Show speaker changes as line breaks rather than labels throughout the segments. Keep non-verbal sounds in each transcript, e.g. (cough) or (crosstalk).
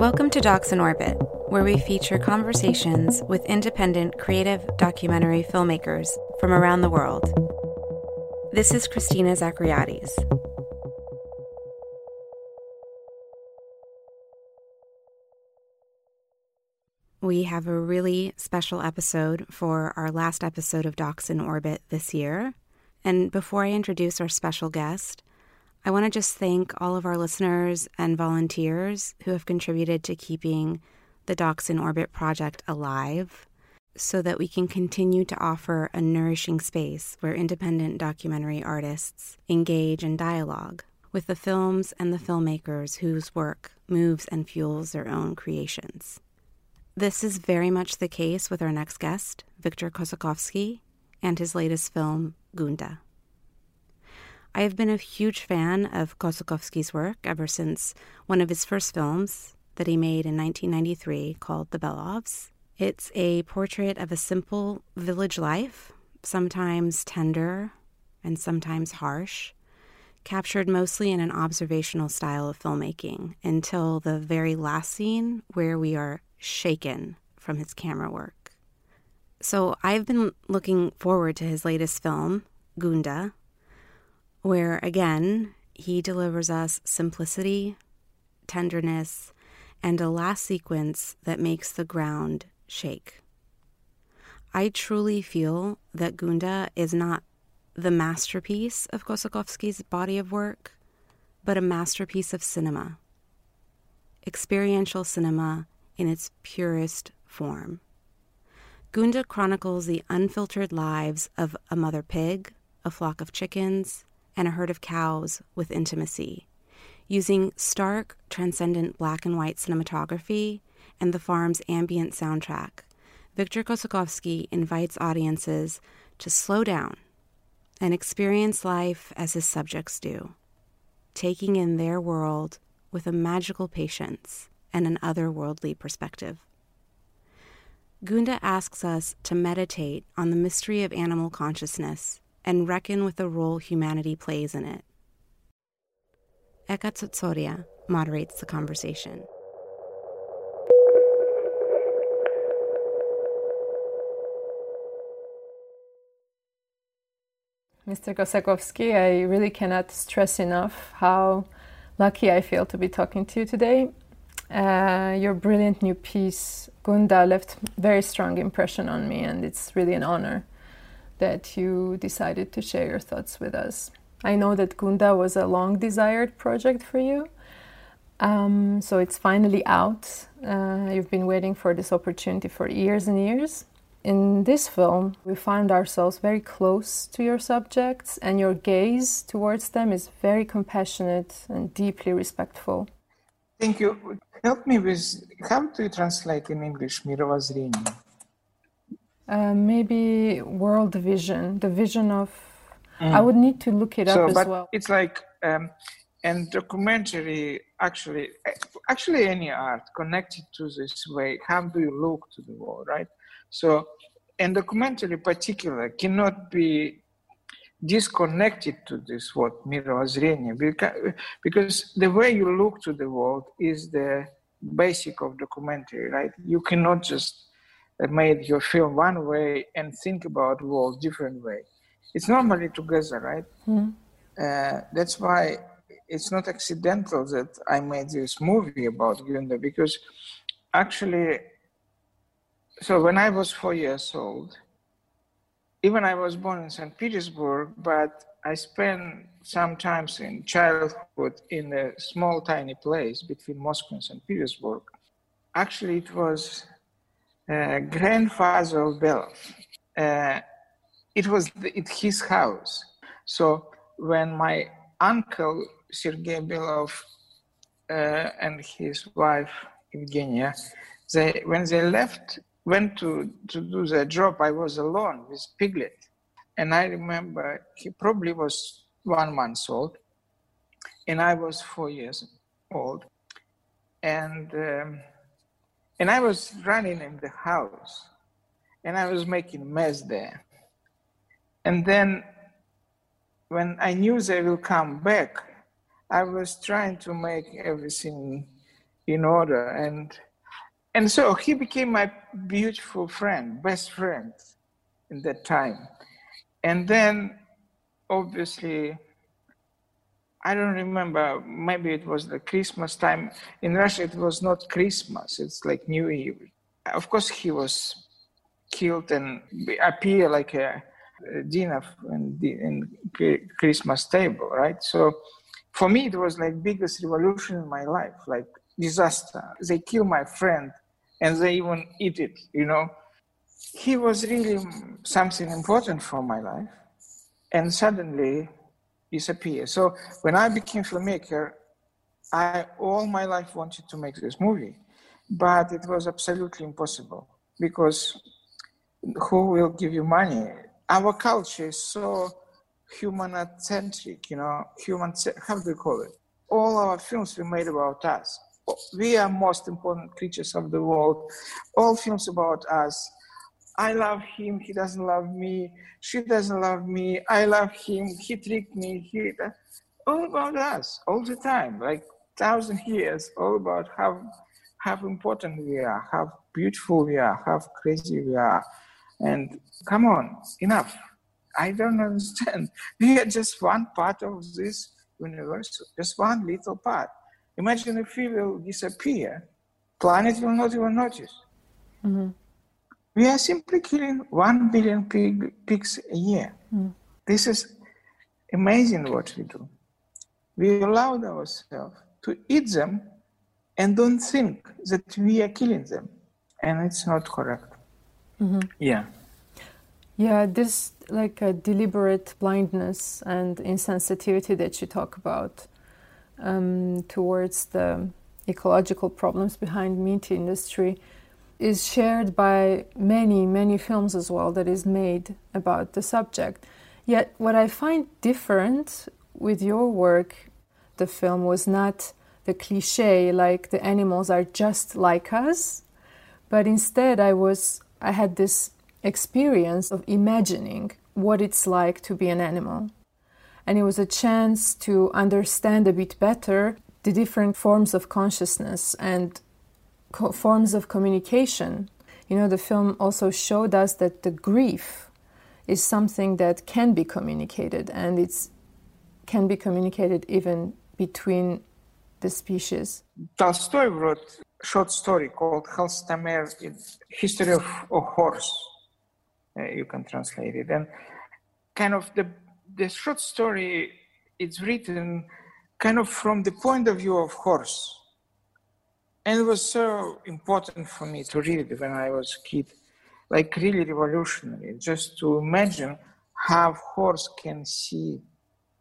Welcome to Docs in Orbit, where we feature conversations with independent creative documentary filmmakers from around the world. This is Christina Zachariadis. We have a really special episode for our last episode of Docs in Orbit this year. And before I introduce our special guest, I want to just thank all of our listeners and volunteers who have contributed to keeping the Docs in Orbit project alive so that we can continue to offer a nourishing space where independent documentary artists engage in dialogue with the films and the filmmakers whose work moves and fuels their own creations. This is very much the case with our next guest, Victor Kossakovsky, and his latest film, Gunda. I have been a huge fan of Kossakovsky's work ever since one of his first films that he made in 1993 called The Belovs. It's a portrait of a simple village life, sometimes tender and sometimes harsh, captured mostly in an observational style of filmmaking until the very last scene where we are shaken from his camera work. So I've been looking forward to his latest film, Gunda, where again, he delivers us simplicity, tenderness, and a last sequence that makes the ground shake. I truly feel that Gunda is not the masterpiece of Kossakovsky's body of work, but a masterpiece of cinema. Experiential cinema in its purest form. Gunda chronicles the unfiltered lives of a mother pig, a flock of chickens, and a herd of cows with intimacy, using stark, transcendent black and white cinematography and the farm's ambient soundtrack. Victor Kossakovsky invites audiences to slow down and experience life as his subjects do, taking in their world with a magical patience and an otherworldly perspective. Gunda asks us to meditate on the mystery of animal consciousness and reckon with the role humanity plays in it. Eka Tsotsoria moderates the conversation.
Mr. Kossakovsky, I really cannot stress enough how lucky I feel to be talking to you today. Uh, your brilliant new piece, Gunda, left very strong impression on me, and it's really an honor that you decided to share your thoughts with us. I know that Gunda was a long desired project for you. Um, so it's finally out. Uh, you've been waiting for this opportunity for years and years. In this film, we find ourselves very close to your subjects, and your gaze towards them is very compassionate and deeply respectful.
Thank you. Help me with how to translate in English Mirovazrenie.
Uh, maybe world vision, the vision of. Mm. I would need to look it so, up as
but
well.
It's like um, and documentary actually actually any art connected to this way how do you look to the world right so and documentary particular cannot be disconnected to this word мировоззрение because, because the way you look to the world is the basic of documentary right you cannot just made your film one way and think about world different way. It's normally together, right? Mm. Uh, that's why it's not accidental that I made this movie about Gunda because actually, so when I was four years old, even I was born in St. Petersburg, but I spent some times in childhood in a small, tiny place between Moscow and St. Petersburg. Actually, it was uh, grandfather of Belov. Uh, it was the, his house. So when my uncle Sergei Belov uh, and his wife Evgenia, they when they left, went to, to do their job, I was alone with Piglet. And I remember he probably was one month old, and I was four years old. And um, and I was running in the house and I was making mess there. And then when I knew they will come back, I was trying to make everything in order and and so he became my beautiful friend best friend in that time and then obviously i don't remember maybe it was the christmas time. In russia it was not christmas it's like new year. Of course he was killed and appear like a, dinner in, in christmas table right? So for me it was like biggest revolution in my life like disaster. They kill my friend and they even eat it you know? He was really something important for my life. And suddenly disappeared so when i became filmmaker i all my life wanted to make this movie but it was absolutely impossible because who will give you money our culture is so human centric, you know, human, how do you call it? All our films were made about us. We are most important creatures of the world. All films about us. I love him, he doesn't love me. She doesn't love me. I love him, he tricked me. He, all about us, all the time, like thousand years, all about how how important we are, how beautiful we are, how crazy we are. And come on, enough. I don't understand. (laughs) We are just one part of this universe, just one little part. Imagine if we will disappear, planet will not even notice. Mm-hmm. We are simply killing one billion pig, pigs a year. Mm. This is amazing what we do. We allowed ourselves to eat them and don't think that we are killing them, and it's not correct. Mm-hmm. Yeah.
Yeah, this like a deliberate blindness and insensitivity that you talk about um, towards the ecological problems behind meat industry is shared by many many films as well that is made about the subject yet what i find different with your work the film was not the cliche like the animals are just like us but instead i was i had this experience of imagining what it's like to be an animal. And it was a chance to understand a bit better the different forms of consciousness and co- forms of communication. You know, the film also showed us that the grief is something that can be communicated and it's can be communicated even between the species.
Tolstoy wrote a short story called Kholstomer, History of a Horse uh, you can translate it. And kind of the the short story it's written kind of from the point of view of horse. And it was so important for me to read when I was a kid, like really revolutionary, just to imagine how horse can see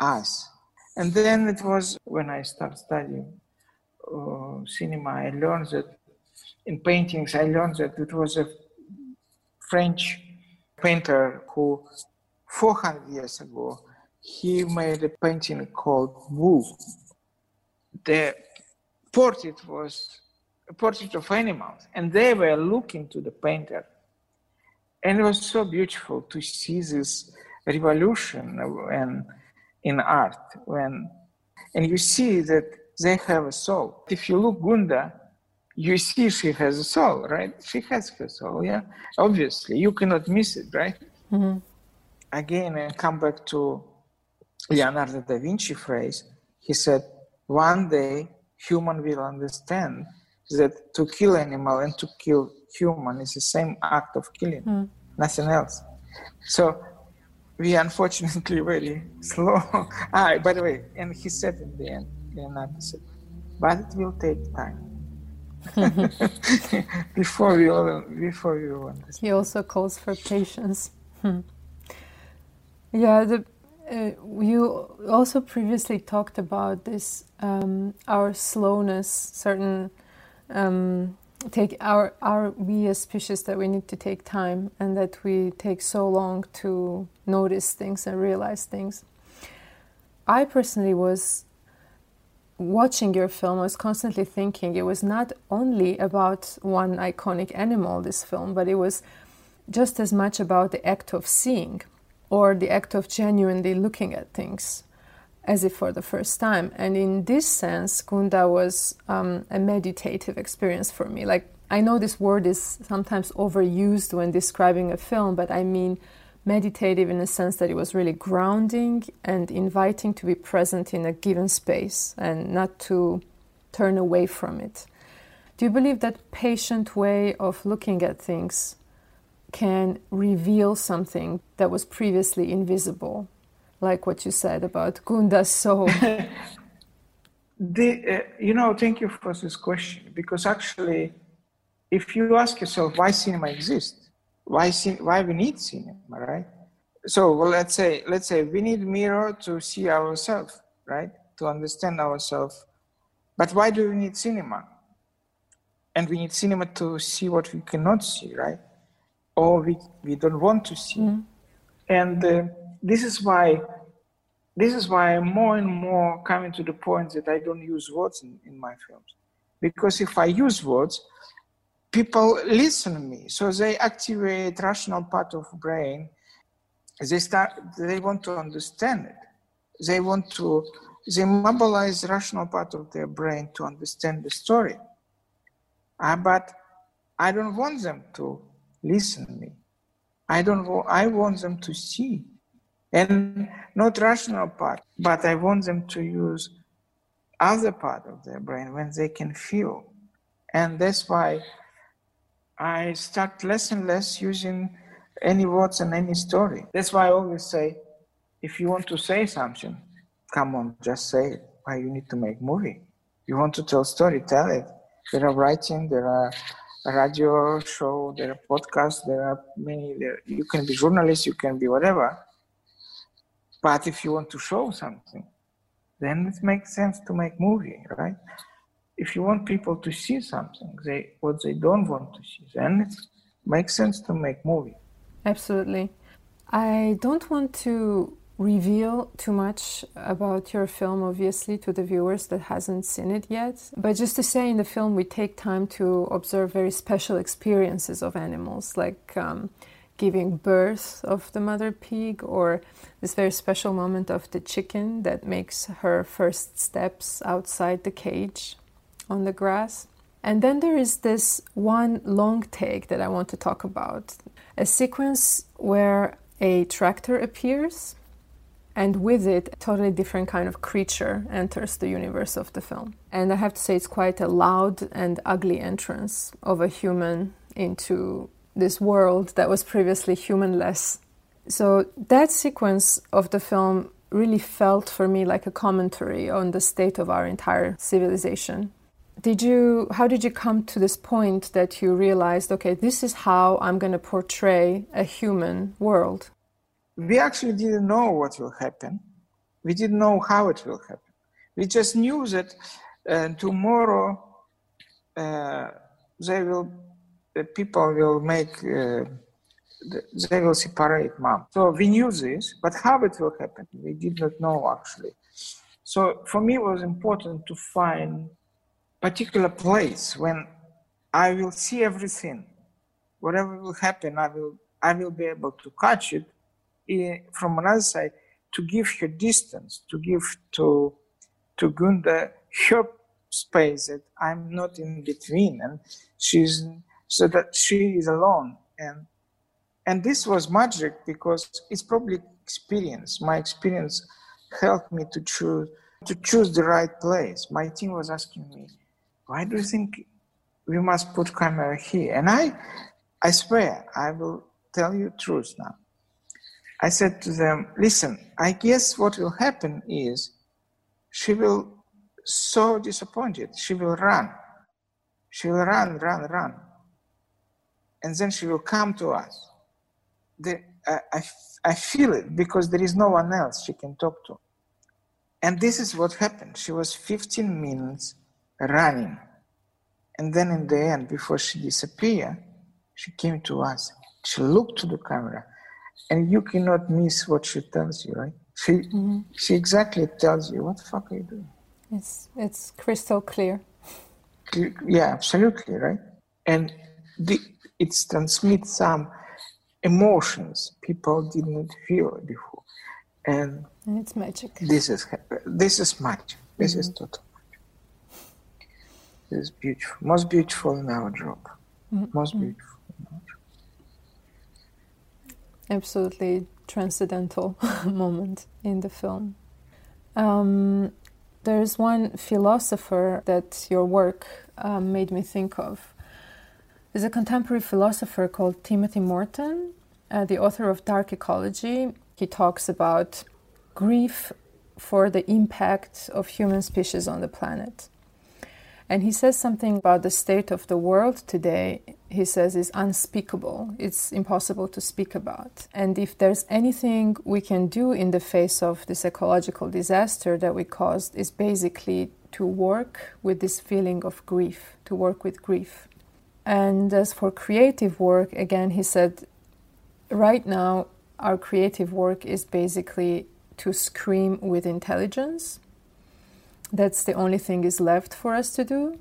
us. And then it was when I started studying uh, cinema, I learned that in paintings, I learned that it was a French painter who 400 years ago he made a painting called Wu. The portrait was a portrait of animals, and they were looking to the painter. And it was so beautiful to see this revolution when, in art when and you see that they have a soul. If you look Gunda, you see she has a soul, right? She has her soul, yeah. Obviously, you cannot miss it, right? Mm-hmm. Again, and come back to Leonardo da Vinci phrase. He said, "One day, human will understand that to kill animal and to kill human is the same act of killing, mm. nothing else." So we unfortunately (laughs) very slow. (laughs) ah, by the way, and he said in the end, Leonardo said, "But it will take time." (laughs) before we all, before we all understand.
He also calls for patience. Hmm. Yeah, the, uh, you also previously talked about this um, our slowness, certain um, take our are we as species that we need to take time and that we take so long to notice things and realize things. I personally was watching your film, I was constantly thinking it was not only about one iconic animal, this film, but it was just as much about the act of seeing or the act of genuinely looking at things. As if for the first time. And in this sense, Gunda was um, a meditative experience for me. Like, I know this word is sometimes overused when describing a film, but I mean meditative in the sense that it was really grounding and inviting to be present in a given space and not to turn away from it. Do you believe that patient way of looking at things can reveal something that was previously invisible? Like what you said about Gunda's soul? (laughs)
the, uh, you know, thank you for this question because actually, if you ask yourself why cinema exists, why why we need cinema, right? So well, let's say let's say we need mirror to see ourselves, right? To understand ourselves. But why do we need cinema? And we need cinema to see what we cannot see, right? Or we, we don't want to see. Mm. And uh, this is why this is why I'm more and more coming to the point that I don't use words in, in my films. Because if I use words, people listen to me. So they activate rational part of brain. They start they want to understand it. They want to they mobilize rational part of their brain to understand the story. Uh, but I don't want them to listen to me. I don't want, I want them to see and not rational part but i want them to use other part of their brain when they can feel. And that's why i start less and less using any words and any story. That's why i always say if you want to say something come on just say it. Why you need to make movie? You want to tell story tell it. There are writing there are radio show there are podcasts there are many there you can be journalist you can be whatever but if you want to show something, then it makes sense to make movie, right? If you want people to see something, they what they don't want to see, then it makes sense to make movie.
Absolutely. I don't want to reveal too much about your film obviously to the viewers that hasn't seen it yet but just to say in the film we take time to observe very special experiences of animals like um, giving birth of the mother pig or this very special moment of the chicken that makes her first steps outside the cage on the grass. And then there is this one long take that I want to talk about a sequence where a tractor appears and with it a totally different kind of creature enters the universe of the film and i have to say it's quite a loud and ugly entrance of a human into this world that was previously humanless. So that sequence of the film really felt for me like a commentary on the state of our entire civilization. Did you how did you come to this point that you realized okay this is how I'm going to portray a human world?
We actually didn't know what will happen. We didn't know how it will happen. We just knew that uh, tomorrow uh, they will people will make, uh, they will separate mom. So we knew this, but how it will happen, we did not know actually. So for me, it was important to find particular place when I will see everything. Whatever will happen, I will I will be able to catch it in, from another side to give her distance, to give to to Gunda her space that I'm not in between, and she's so that she is alone. And and this was magic because it's probably experience. My experience helped me to choose to choose the right place. My team was asking me why do you think we must put camera here? And i i swear i will tell you truth now. I said to them listen i guess what will happen is she will so disappointed. She will run. She will run run run and then she will come to us. The, uh, I, I feel it because there is no one else she can talk to. And this is what happened. She was 15 minutes running. And then in the end, before she disappeared, she came to us. She looked to the camera. And you cannot miss what she tells you, right? She, mm-hmm. she exactly tells you, what the fuck are you doing?
It's, it's crystal clear.
Yeah, absolutely, right? And the, it transmits some emotions people didn't feel before. And
And it's magic.
This is this is magic. This mm-hmm. is total magic. This is beautiful. Most beautiful in our job. Mm-hmm. Most beautiful.
Absolutely transcendental (laughs) moment in the film. Um, there's one philosopher that your work um, made me think of. There's a contemporary philosopher called Timothy Morton, uh, the author of Dark Ecology. He talks about grief for the impact of human species on the planet. And he says something about the state of the world today, he says, is unspeakable. It's impossible to speak about. And if there's anything we can do in the face of this ecological disaster that we caused, is basically to work with this feeling of grief, to work with grief. And as for creative work, again, he said, right now, our creative work is basically to scream with intelligence that's the only thing is left for us to do.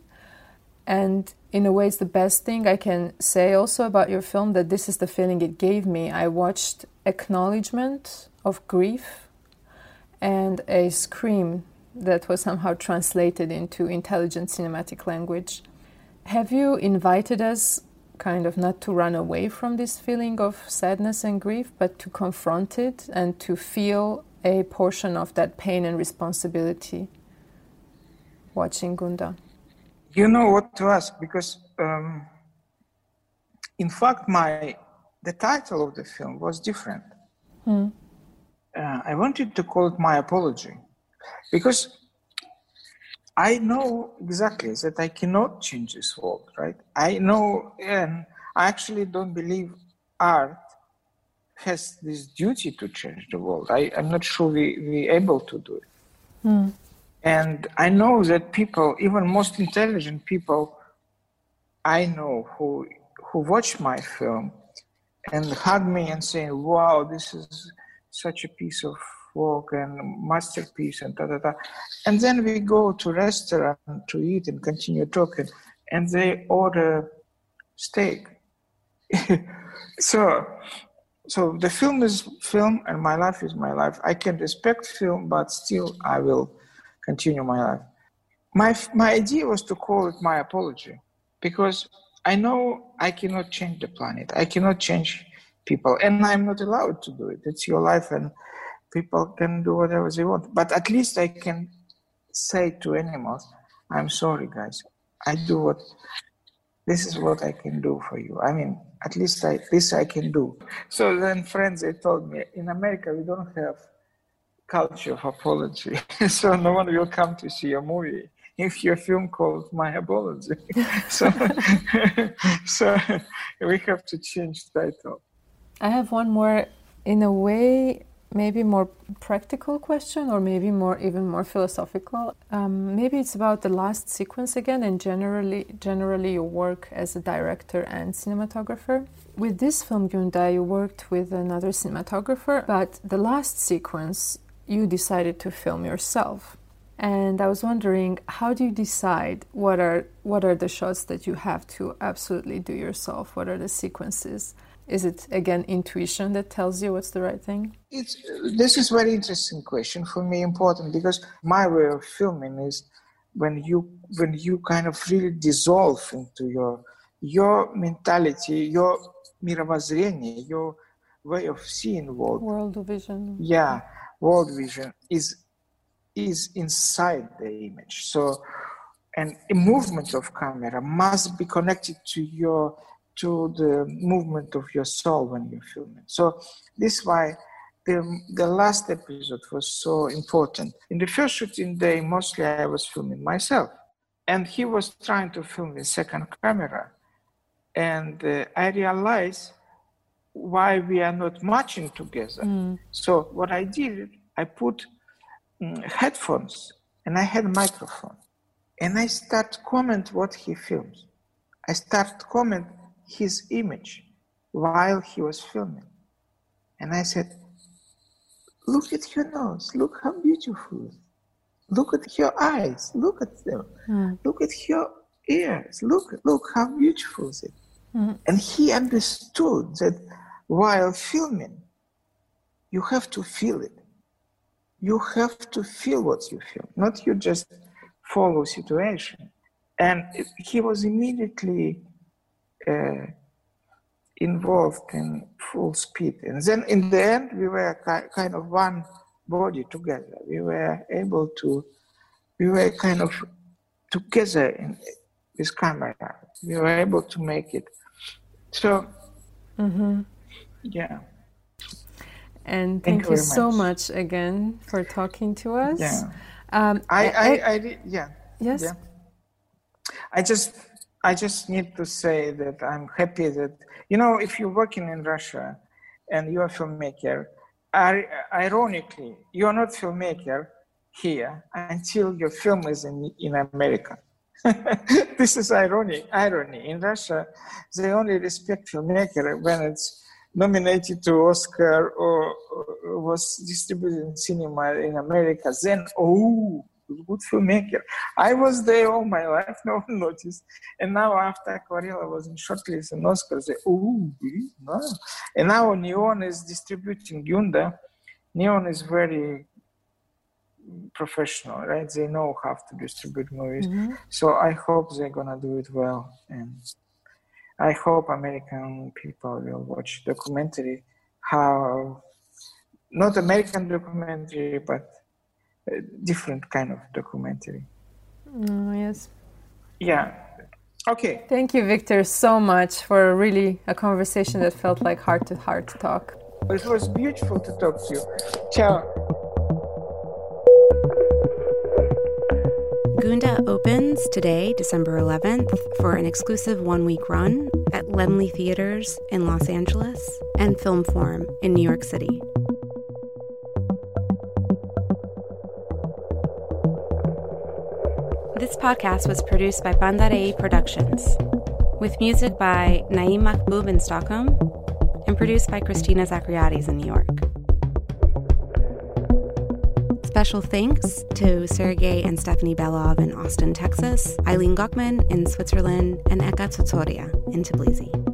And in a way, it's the best thing I can say also about your film that this is the feeling it gave me. I watched acknowledgement of grief and a scream that was somehow translated into intelligent cinematic language. Have you invited us kind of not to run away from this feeling of sadness and grief, but to confront it and to feel a portion of that pain and responsibility? watching Gunda?
You know what to ask because, um, in fact, my the title of the film was different. Hmm. Uh, I wanted to call it my apology because I know exactly that I cannot change this world, right? I know, and I actually don't believe art has this duty to change the world. I, am not sure we we able to do it. Hmm. And I know that people, even most intelligent people, I know who who watch my film and hug me and say, "Wow, this is such a piece of work and masterpiece," and da da da. And then we go to restaurant to eat and continue talking, and they order steak. (laughs) so, so the film is film, and my life is my life. I can respect film, but still, I will continue my life. My, my idea was to call it my apology because I know I cannot change the planet. I cannot change people, and I'm not allowed to do it. It's your life, and people can do whatever they want. But at least I can say to animals, I'm sorry, guys. I do what this is what I can do for you. I mean, at least I, this I can do. So then friends, they told me, in America, we don't have culture of apology. (laughs) so no one will come to see a movie if your film called My Apology. (laughs) so, (laughs) so we have to change title.
I have one more, in a way, maybe more practical question, or maybe more even more philosophical. Um, maybe it's about the last sequence again, and generally, generally your work as a director and cinematographer. With this film, Gunda, you worked with another cinematographer, but the last sequence you decided to film yourself. And I was wondering, how do you decide what are what are the shots that you have to absolutely do yourself? What are the sequences? Is it again intuition that tells you what's the right thing?
It's, this is very interesting question for me, important because my way of filming is when you when you kind of really dissolve into your your mentality, your miravazrenie, your way of seeing world.
World vision.
Yeah, world vision is is inside the image. So, and movement of camera must be connected to your to the movement of your soul when you're filming. So this is why the, the last episode was so important. In the first shooting day, mostly I was filming myself, and he was trying to film with second camera, and uh, I realized why we are not matching together. Mm. So what I did, I put um, headphones and I had a microphone, and I start comment what he films. I start comment his image while he was filming, and I said, "Look at your nose. Look how beautiful. Look at your eyes. Look at them. Mm. Look at your ears. Look, look how beautiful it is." Mm. And he understood that while filming, you have to feel it. you have to feel what you feel, not you just follow situation. And he was immediately uh, involved in full speed. And then in the end, we were kind of one body together. We were able to, we were kind of together in this camera. We were able to make it. So, mm-hmm. yeah.
And thank, thank you, you so much. much. again for talking to us.
Yeah. Um, I, I, I, I, yeah.
Yes.
Yeah. I just, I just need to say that I'm happy that you know if you're working in Russia and you're a filmmaker, ironically, you're not filmmaker here until your film is in in America. (laughs) this is ironic. Irony in Russia, they only respect filmmaker when it's nominated to Oscar or was distributed in cinema in America. Then, oh, good filmmaker. I was there all my life, (laughs) no one noticed. And now after Aquarela was in shortlist and Oscars, they, oh, no. And now Neon is distributing Gunda. Neon is very professional, right? They know how to distribute movies. Mm-hmm. So I hope they're gonna do it well, and I hope American people will watch documentary how not American documentary, but different kind of documentary.
Oh, yes.
Yeah. Okay.
Thank you, Victor, so much for really a conversation that felt like heart to heart talk.
It was beautiful to talk to you. Ciao.
Gunda opens today, December 11th, for an exclusive one week run at Laemmle Theaters in Los Angeles and Film Forum in New York City. This podcast was produced by Bandarei Productions, with music by Naim Mahboub in Stockholm and produced by Christina Zachariadis in New York. Special thanks to Sergey and Stephanie Belov in Austin, Texas, Eileen Gockman in Switzerland, and Eka Tsotsoria in Tbilisi.